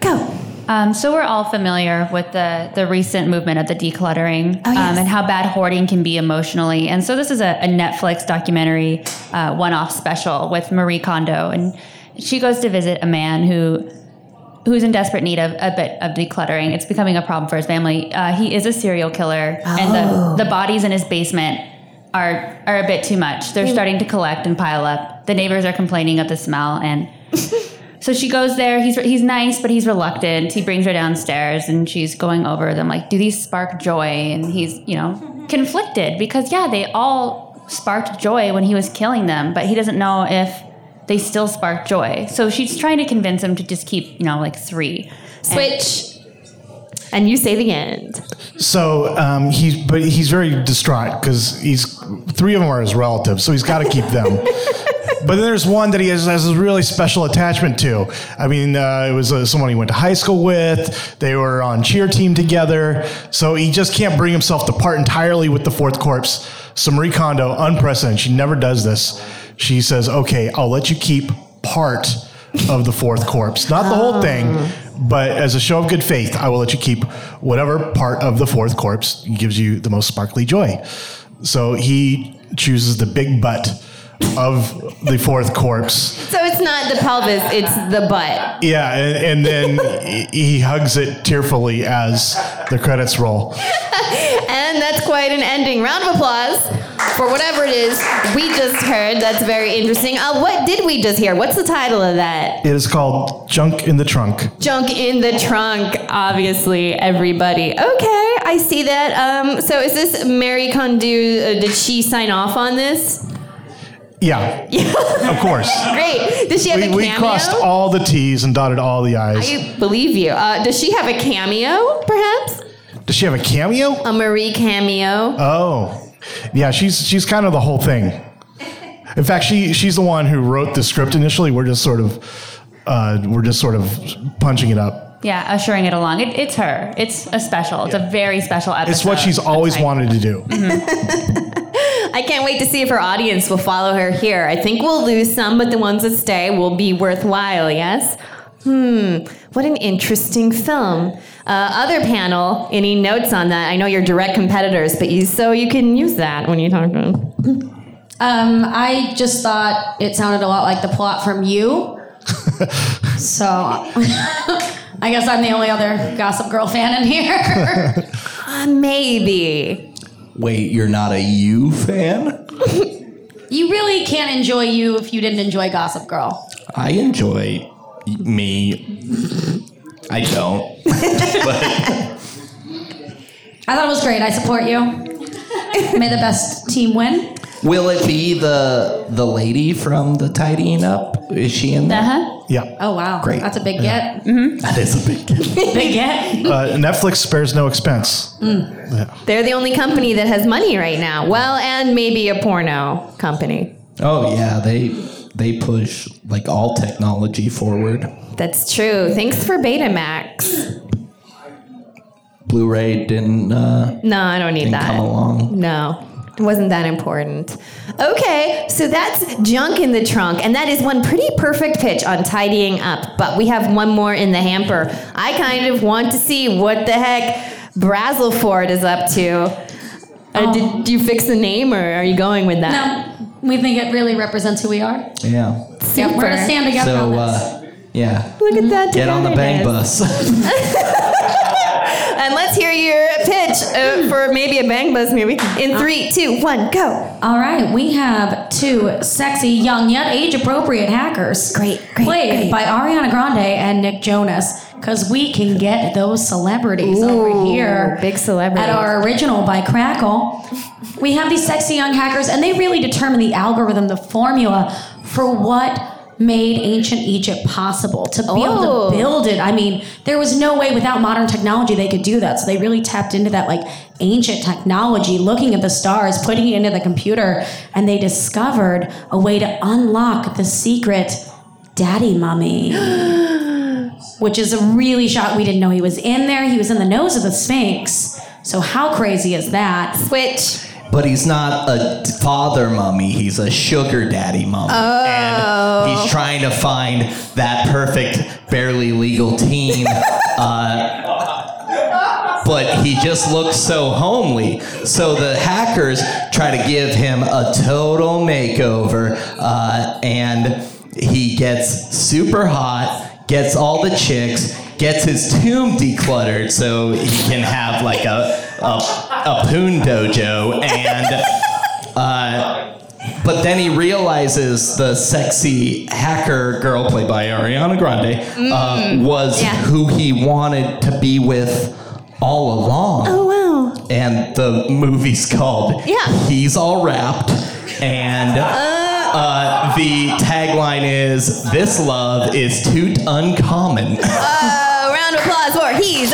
go. Um, so we're all familiar with the the recent movement of the decluttering Oh, yes. um, and how bad hoarding can be emotionally. And so this is a, a Netflix documentary, uh, one-off special with Marie Kondo, and she goes to visit a man who who's in desperate need of a bit of decluttering. It's becoming a problem for his family. Uh, he is a serial killer, and Oh. the the bodies in his basement are are a bit too much. They're starting to collect and pile up. The neighbors are complaining of the smell and. <laughs> So she goes there. He's he's nice, but he's reluctant. He brings her downstairs, and she's going over them like, "Do these spark joy?" And he's you know conflicted because yeah, they all sparked joy when he was killing them, but he doesn't know if they still spark joy. So she's trying to convince him to just keep you know like three. Switch. And you say the end. So um, he's but he's very distraught because he's three of them are his relatives, so he's got to keep them. <laughs> but then there's one that he has, has a really special attachment to. I mean, uh, it was uh, someone he went to high school with. They were on cheer team together, so he just can't bring himself to part entirely with the fourth corpse. So Marie Kondo, unprecedented. She never does this. She says, "Okay, I'll let you keep part." Of the fourth corpse, not the whole thing, but as a show of good faith, I will let you keep whatever part of the fourth corpse gives you the most sparkly joy. So he chooses the big butt of the fourth corpse. So it's not the pelvis, it's the butt. Yeah, and, and then <laughs> he hugs it tearfully as the credits roll. <laughs> And that's quite an ending. Round of applause for whatever it is we just heard. That's very interesting. Uh, what did we just hear? What's the title of that? It is called Junk in the Trunk. Junk in the trunk, obviously, everybody. Okay, I see that. Um, so is this Marie Kondo? Uh, did she sign off on this? Yeah, <laughs> of course. Great. Does she have We, a cameo? we crossed all the T's and dotted all the I's. I believe you. Uh, does she have a cameo, perhaps? Does she have a cameo? A Marie cameo? Oh, yeah. She's she's kind of the whole thing. In fact, she she's the one who wrote the script initially. We're just sort of uh, we're just sort of punching it up. Yeah, ushering it along. It, it's her. It's a special. It's a very special episode. It's what she's always wanted to do. <laughs> I can't wait to see if her audience will follow her here. I think we'll lose some, but the ones that stay will be worthwhile, yes? Hmm, what an interesting film. Uh, other panel, any notes on that? I know you're direct competitors, but you so you can use that when you talk to them. Um, I just thought it sounded a lot like the plot from you. <laughs> so I guess I'm the only other Gossip Girl fan in here. <laughs> Uh, maybe. Wait, you're not a you fan? you really can't enjoy you if you didn't enjoy Gossip Girl. I enjoy me. I don't. <laughs> but I thought it was great. I support you. May the best team win. will it be the the lady from the tidying up? Is she in there? Uh-huh. Yeah. Oh wow, Great. That's a big get. That is a big. get. <laughs> Big get. Uh, Netflix spares no expense. They're the only company that has money right now. Well, and maybe a porno company. Oh yeah, they they push like all technology forward. That's true. Thanks for Betamax. Blu-ray didn't uh, No, I don't need didn't that. come along. No, it wasn't that important. Okay, so that's junk in the trunk, and that is one pretty perfect pitch on tidying up. But we have one more in the hamper. I kind of want to see what the heck Brazelford is up to. Uh, did, you fix the name, or are you going with that? No, we think it really represents who we are. Yeah. Yeah, we're gonna stand together on So this. uh, yeah, Look at that. get on the bang bus. <laughs> <laughs> And let's hear your pitch uh, for maybe a Bang Buzz movie. In three, two, one, go. All right, we have two sexy, young, yet age-appropriate hackers. Great, great, played great. by Ariana Grande and Nick Jonas. Because we can get those celebrities over Ooh, here. big celebrities. At our original by Crackle. We have these sexy young hackers, and they really determine the algorithm, the formula for what made ancient Egypt possible to be able Oh. to build it. I mean, there was no way without modern technology they could do that. So they really tapped into that like ancient technology, looking at the stars, putting it into the computer, and they discovered a way to unlock the secret daddy mummy. <gasps> Which is a really shot. We didn't know he was in there. He was in the nose of the Sphinx. So how crazy is that? Switch. But he's not a father mummy, he's a sugar daddy mummy. Oh. And he's trying to find that perfect, barely legal teen. uh, but he just looks so homely. So the hackers try to give him a total makeover, uh, and he gets super hot, gets all the chicks, gets his tomb decluttered so he can have like a a, a poon dojo and uh, but then he realizes the sexy hacker girl played by Ariana Grande uh, was yeah. who he wanted to be with all along. Oh, wow. And the movie's called Yeah. He's All Wrapped. And uh, the tagline is This love is too uncommon. Uh, round of applause for he's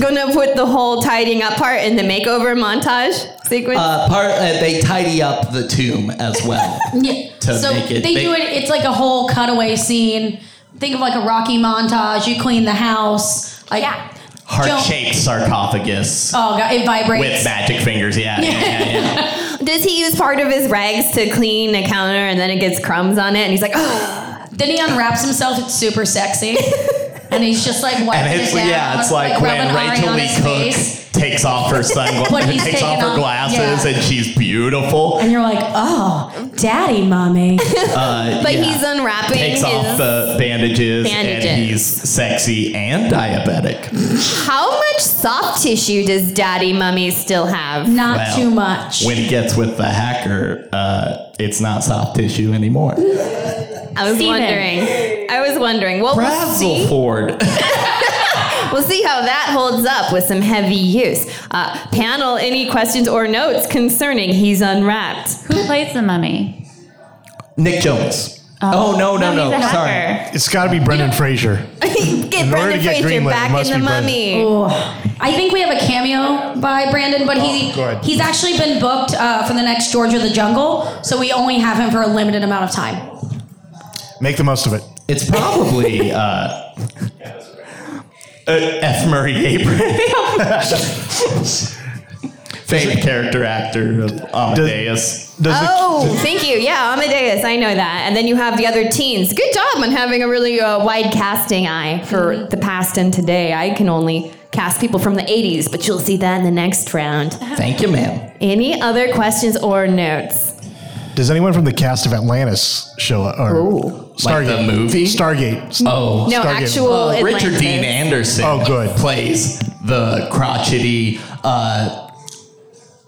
gonna put the whole tidying up part in the makeover montage sequence? Uh, part uh, they tidy up the tomb as well. <laughs> Yeah. To so make it they big. do it. It's like a whole cutaway scene. Think of like a Rocky montage. You clean the house. Like Yeah. Heart-shaped sarcophagus oh god, it vibrates. with magic fingers. Yeah, yeah, yeah. yeah. <laughs> Does he use part of his rags to clean the counter and then it gets crumbs on it and he's like, oh. <gasps> Then he unwraps himself. It's super sexy. <laughs> and he's just like wiping And it's it down, yeah, it's like, when rubbing Rachael Leigh Cook face. Takes off her When <laughs> sunglasses, he's takes taking off her off- glasses, yeah. and she's beautiful. And you're like, oh, daddy, mommy. Uh, <laughs> But yeah. he's unwrapping takes his. off the bandages, Bandages. and he's sexy and diabetic. How much soft tissue does Daddy Mummy still have? Not Well, too much. When he gets with the hacker, uh, it's not soft tissue anymore. I was Steven. wondering. I was wondering. Well, we'll see. Ford. <laughs> We'll see how that holds up with some heavy use. Uh, panel, any questions or notes concerning He's Unwrapped? Who plays the mummy? Nick Jonas. Oh, no, no, no. Sorry. It's got to be Brendan Fraser. <laughs> get In Brendan Fraser greenlit, it back in the mummy. Oh, I think we have a cameo by Brandon, but he Oh, go he's actually been booked uh, for the next George of the Jungle, so we only have him for a limited amount of time. Make the most of it. It's probably uh, F. Murray Abraham. <laughs> Famed character actor of Amadeus. Does Oh, thank you. Yeah, Amadeus, I know that. And then you have the other teens. Good job on having a really uh, wide casting eye for the past and today. I can only cast people from the 80s, but you'll see that in the next round. Thank you, ma'am. Any other questions or notes? The, does anyone from the cast of Atlantis show up? Or Ooh. Like the movie? Stargate. Oh, No, Stargate. actual Uh, Richard Dean Anderson. Oh, good. Plays the crotchety, uh,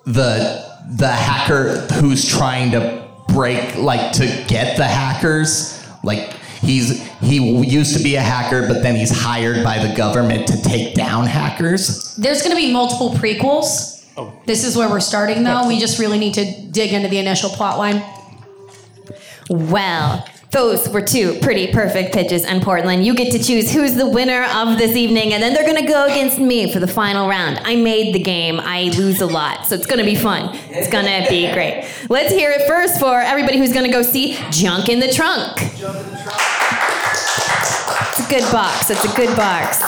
the the hacker who's trying to break, like to get the hackers. Like he's he used to be a hacker, but then he's hired by the government to take down hackers. There's going to be multiple prequels. Oh. This is where we're starting, though. We just really need to dig into the initial plot line. Well, those were two pretty perfect pitches, and Portland, you get to choose who's the winner of this evening, and then they're gonna go against me for the final round. I made the game, I lose a lot, so it's gonna be fun. It's gonna be great. Let's hear it first for everybody who's gonna go see Junk in the Trunk. It's a good box, it's a good box.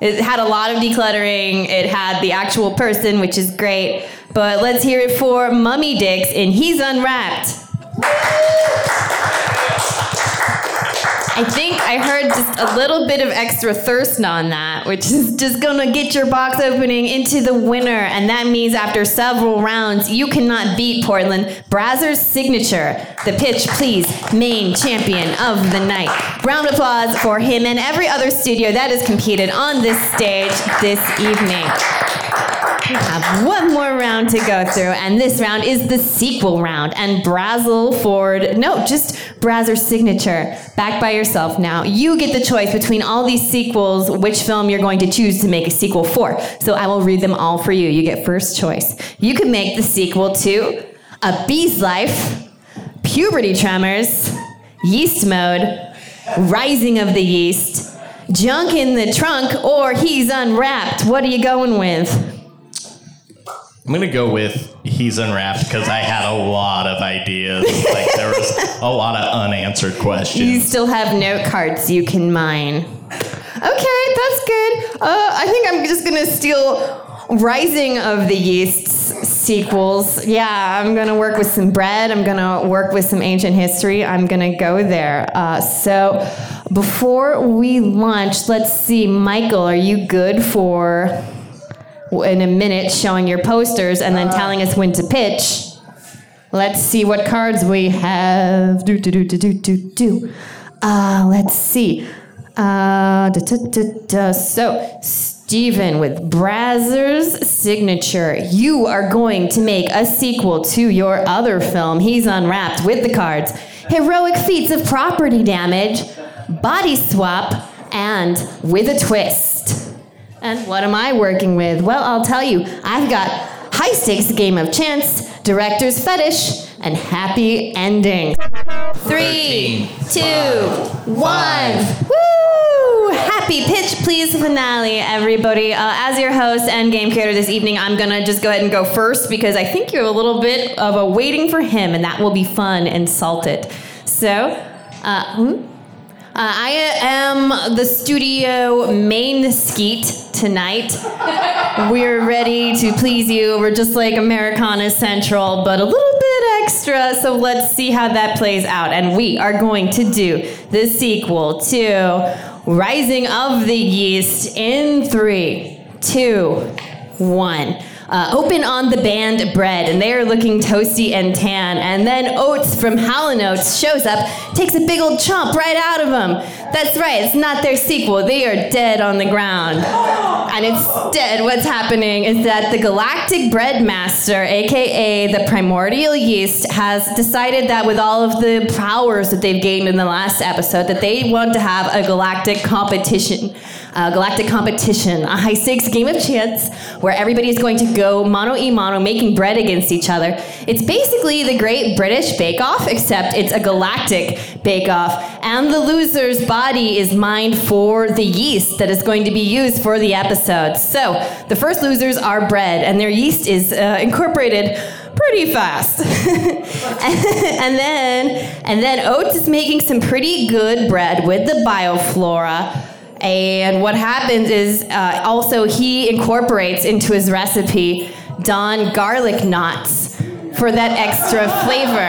It had a lot of decluttering. It had the actual person, which is great. But let's hear it for Mummy Dicks and He's Unwrapped. I think I heard just a little bit of extra thirst on that, which is just gonna get your box opening into the winner. And that means after several rounds, you cannot beat Portland. Brazzer's signature, the pitch, please, main champion of the night. Round of applause for him and every other studio that has competed on this stage this evening. We have one more round to go through, and this round is the sequel round. And Brazel Ford, no, just Brazzer signature. Back by yourself now. You get the choice between all these sequels, which film you're going to choose to make a sequel for. So I will read them all for you. You get first choice. You could make the sequel to A Bee's Life, Puberty Tremors, Yeast Mode, Rising of the Yeast, Junk in the Trunk, or He's Unwrapped. What are you going with? I'm gonna go with he's unwrapped because I had a lot of ideas. like there was a lot of unanswered questions. You still have note cards you can mine. Okay, that's good. Uh, I think I'm just gonna steal Rising of the Yeasts sequels. Yeah, I'm gonna work with some bread. I'm gonna work with some ancient history. I'm gonna go there. Uh, so before we launch, let's see, Michael, are you good for in a minute showing your posters and then telling us when to pitch? Let's see what cards we have. Do do do do do do do. Uh, let's see. Uh, da, da, da. So, Steven, with Brazzer's signature, you are going to make a sequel to your other film, He's Unwrapped, with the cards Heroic Feats of Property Damage, Body Swap, and With a Twist. And what am I working with? Well, I'll tell you, I've got High Stakes Game of Chance, Director's Fetish, and Happy Ending. Three, two, one. Woo! Happy pitch, please, finale, everybody. Uh, as your host and game creator this evening, I'm gonna just go ahead and go first because I think you're a little bit of a waiting for him, and that will be fun and salted. So, uh, hmm? Uh, I am the studio main skeet tonight. We're ready to please you. We're just like Americana Central, but a little bit extra. So let's see how that plays out. And we are going to do the sequel to Rising of the Yeast in three, two, one. Uh, open on the band bread, and they are looking toasty and tan. And then Oates from Hall and Oates shows up, takes a big old chomp right out of them. That's right, it's not their sequel. They are dead on the ground. And instead, what's happening is that the Galactic Bread Master, aka the Primordial Yeast, has decided that with all of the powers that they've gained in the last episode, that they want to have a galactic competition. Galactic competition, a high stakes game of chance where everybody is going to go mono e mono making bread against each other. It's basically the Great British Bake Off, except it's a galactic bake off, and the loser's body is mined for the yeast that is going to be used for the episode. So the first losers are bread, and their yeast is uh, incorporated pretty fast. <laughs> and then and then Oates is making some pretty good bread with the bioflora. And what happens is uh, also he incorporates into his recipe Don garlic knots for that extra flavor.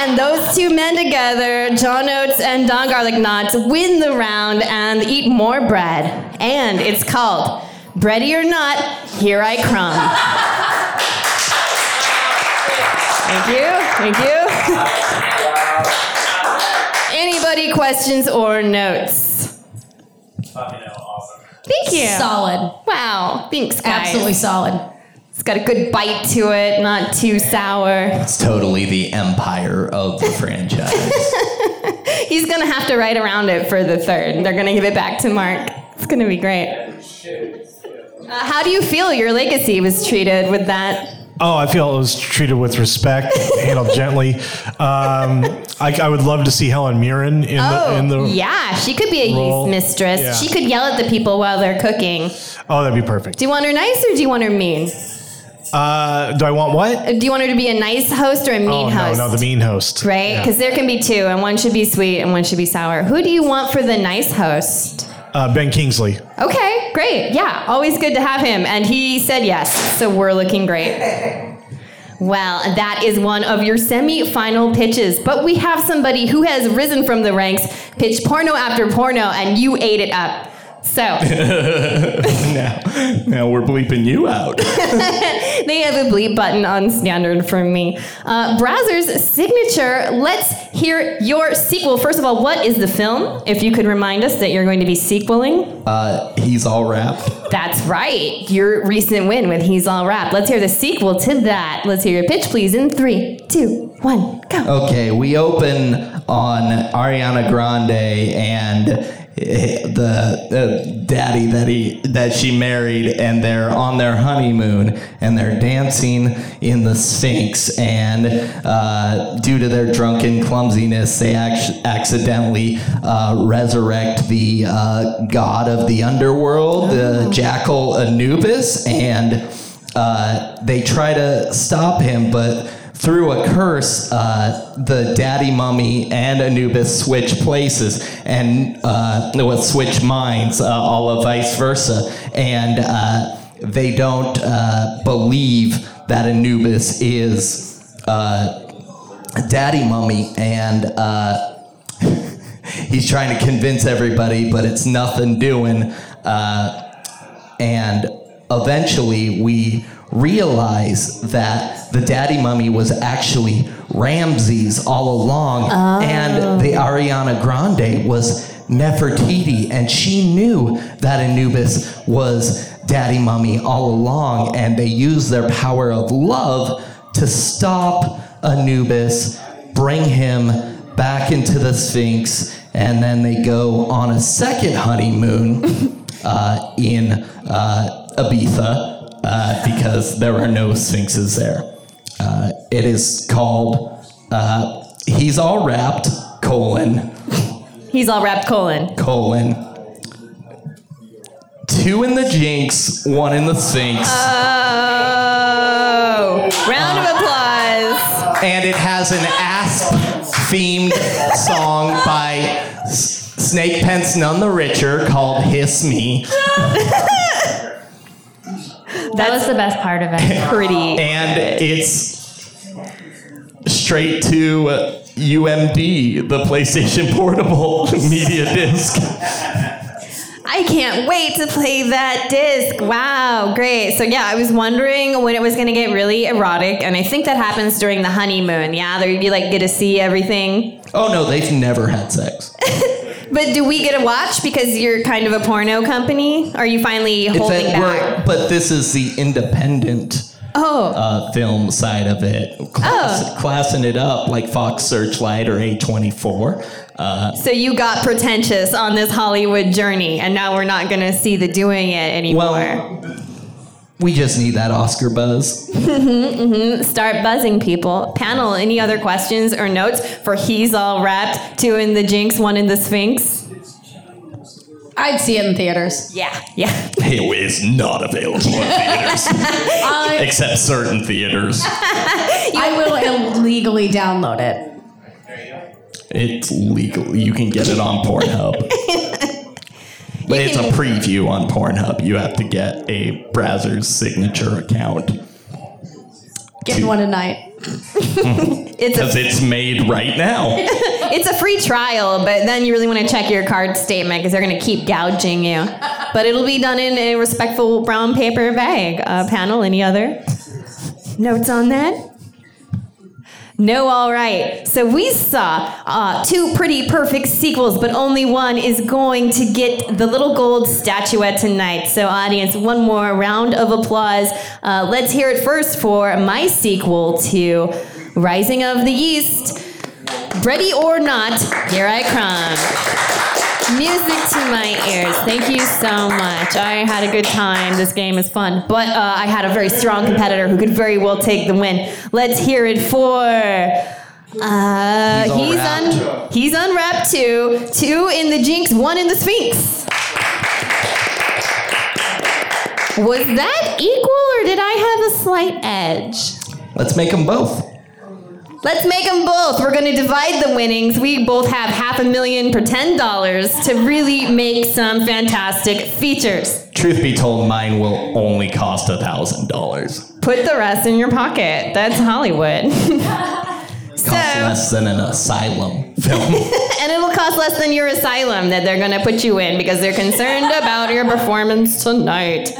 And those two men together, John Oates and Don Garlic Knots, win the round and eat more bread. And it's called Bready or Not, Here I Crumb. Thank you. Thank you. <laughs> Anybody questions or notes? Thank you. Solid. Wow. Thanks, guys. Absolutely solid. It's got a good bite to it, not too sour. It's totally the empire of the franchise. <laughs> He's gonna have to write around it for the third. They're gonna give it back to Mark. It's gonna be great. Uh, how do you feel your legacy was treated with that? Oh, I feel it was treated with respect, handled gently. Um, I, I would love to see Helen Mirren in the in the. Oh, yeah, she could be a role. yeast mistress. Yeah. She could yell at the people while they're cooking. Oh, that'd be perfect. Do you want her nice or do you want her mean? Uh, do I want what? Do you want her to be a nice host or a mean host? Oh no, host? no, the mean host. Right? Yeah. Because there can be two, and one should be sweet and one should be sour. Who do you want for the nice host? Uh, ben Kingsley. Okay, great. Yeah, always good to have him. And he said yes, so we're looking great. Well, that is one of your semi-final pitches, but we have somebody who has risen from the ranks, pitched porno after porno, and you ate it up. So <laughs> now, now we're bleeping you out. <laughs> they have a bleep button on standard for me. Uh, Brazzers signature. Let's hear your sequel. First of all, what is the film? If you could remind us that you're going to be sequeling. Uh, he's all wrapped. That's right. Your recent win with He's All Wrapped. Let's hear the sequel to that. Let's hear your pitch, please, in three, two, one, go. Okay, we open on Ariana Grande and the uh, daddy that he that she married, and they're on their honeymoon, and they're dancing in the Sphinx, and uh, due to their drunken clumsiness, they act- accidentally uh, resurrect the uh, god of the underworld, the jackal Anubis, and uh, they try to stop him, but through a curse, uh, the daddy mummy and Anubis switch places and uh, well, switch minds, uh, all of vice versa, and uh, they don't uh, believe that Anubis is uh, daddy mummy, and uh, <laughs> he's trying to convince everybody, but it's nothing doing. And eventually we realize that the daddy mummy was actually Ramses all along, and the Ariana Grande was Nefertiti, and she knew that Anubis was daddy mummy all along, and they used their power of love to stop Anubis, bring him back into the Sphinx, and then they go on a second honeymoon <laughs> uh, in uh, Ibiza uh, because there are no sphinxes there. Uh, it is called uh, He's All Wrapped, colon, He's all wrapped colon. colon. Two in the Jinx, one in the sinks. Oh, round of applause. and it has an asp themed song by S- Snake Pence None the Richer called Hiss Me. <laughs> That was the best part of it. <laughs> Pretty. and it's straight to uh, UMD, the PlayStation <laughs> Portable <laughs> media disc. I can't wait to play that disc. Wow, great. So yeah, I was wondering when it was gonna get really erotic, and I think that happens during the honeymoon. Yeah, there you like get to see everything. Oh no, they've never had sex. <laughs> But do we get to watch because you're kind of a porno company? Are you finally holding back? but this is the independent Oh, uh, film side of it, class, Oh. classing it up like Fox Searchlight or A24. Uh, so you got pretentious on this Hollywood journey, and now we're not gonna see the doing it anymore. well, we just need that Oscar buzz. Start buzzing people. Panel, any other questions or notes for He's All Wrapped, two in the Jinx, one in the Sphinx? I'd see it in theaters. Yeah, yeah. <laughs> It is not available in theaters, I, <laughs> uh, except certain theaters. <laughs> I will illegally download it. It's legal. You can get it on Pornhub. But it's a preview on Pornhub. You have to get a browser's signature account Getting one tonight. <laughs> It's because a it's made right now. <laughs> it's a free trial, but then you really want to check your card statement because they're going to keep gouging you. But it'll be done in a respectful brown paper bag. Uh, panel, any other notes on that? No, all right. So we saw uh, two pretty perfect sequels, but only one is going to get the little gold statuette tonight. So, audience, one more round of applause. Uh, let's hear it first for my sequel to Rising of the Yeast. Ready or not, here I come. Music to my ears. Thank you so much. I had a good time. This game is fun. But uh, I had a very strong competitor who could very well take the win. Let's hear it for. Uh, He's he's on. He's on rep two. Two in the Jinx. One in the Sphinx. Was that equal, or did I have a slight edge? Let's make them both. Let's make them both. We're going to divide the winnings. We both have half a million for $10 to really make some fantastic features. Truth be told, mine will only cost a thousand dollars. Put the rest in your pocket. That's Hollywood. <laughs> so, Costs less than an asylum film. <laughs> and it'll cost less than your asylum that they're going to put you in because they're concerned about your performance tonight.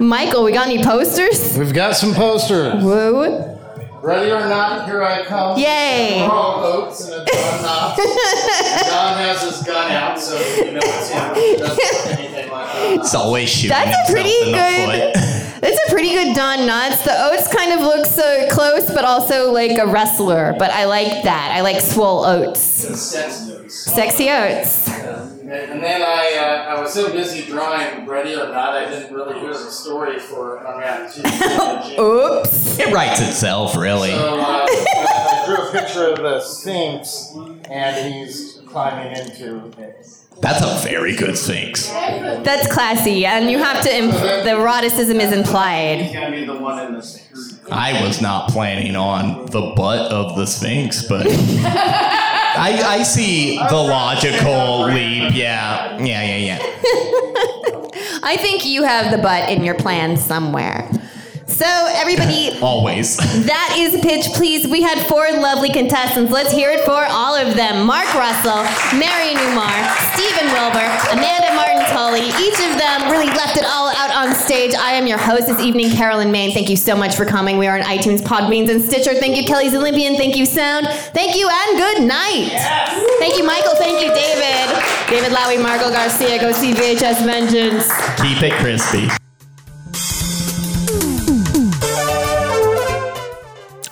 Michael, we got any posters? We've got some posters. Woo. Ready or not, here I come. Yay. We're all oats and it's Don Knotts. Don has his gun out, so you know it's him. He doesn't look anything like it's always shooting That's a pretty good. foot. <laughs> That's a pretty good Don Knotts. The oats kind of looks uh, close, but also like a wrestler. But I like that. I like swole oats, It's sex news. sexy oats. And then I, uh, I was so busy drawing Ready or Not, I didn't really hear the story for Unwrapped 2. <laughs> Oops. It writes itself, really. So uh, I drew a picture of the Sphinx, and he's climbing into it. That's a very good Sphinx. That's classy, and you have to. Imp- the eroticism is implied. He's gonna be the one in the Sphinx. I was not planning on the butt of the Sphinx, but <laughs> I, I see the logical <laughs> leap. Yeah, yeah, yeah, yeah. <laughs> I think you have the butt in your plan somewhere. So everybody. <laughs> Always. That is Pitch Please. We had four lovely contestants. Let's hear it for all of them. Mark Russel, Mary Numair, Steven Wilber, Amanda Martin Tulley. Each of them really left it all out on stage. I am your host this evening, Carolyn Main. Thank you so much for coming. We are on iTunes, Podbeans, and Stitcher. Thank you, Kelly's Olympian. Thank you, Sound. Thank you, and good night. Thank you, Michael. Thank you, David. David Lowrey, Margot Garcia. Go see VHS Vengeance. Keep it crispy.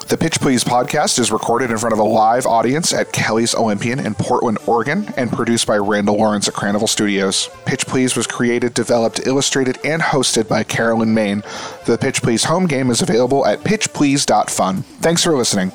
The Pitch Please podcast is recorded in front of a live audience at Kelly's Olympian in Portland, Oregon, and produced by Randall Lawrence at Carnival Studios. Pitch Please was created, developed, illustrated, and hosted by Carolyn Main. The Pitch Please home game is available at pitchplease.fun. Thanks for listening.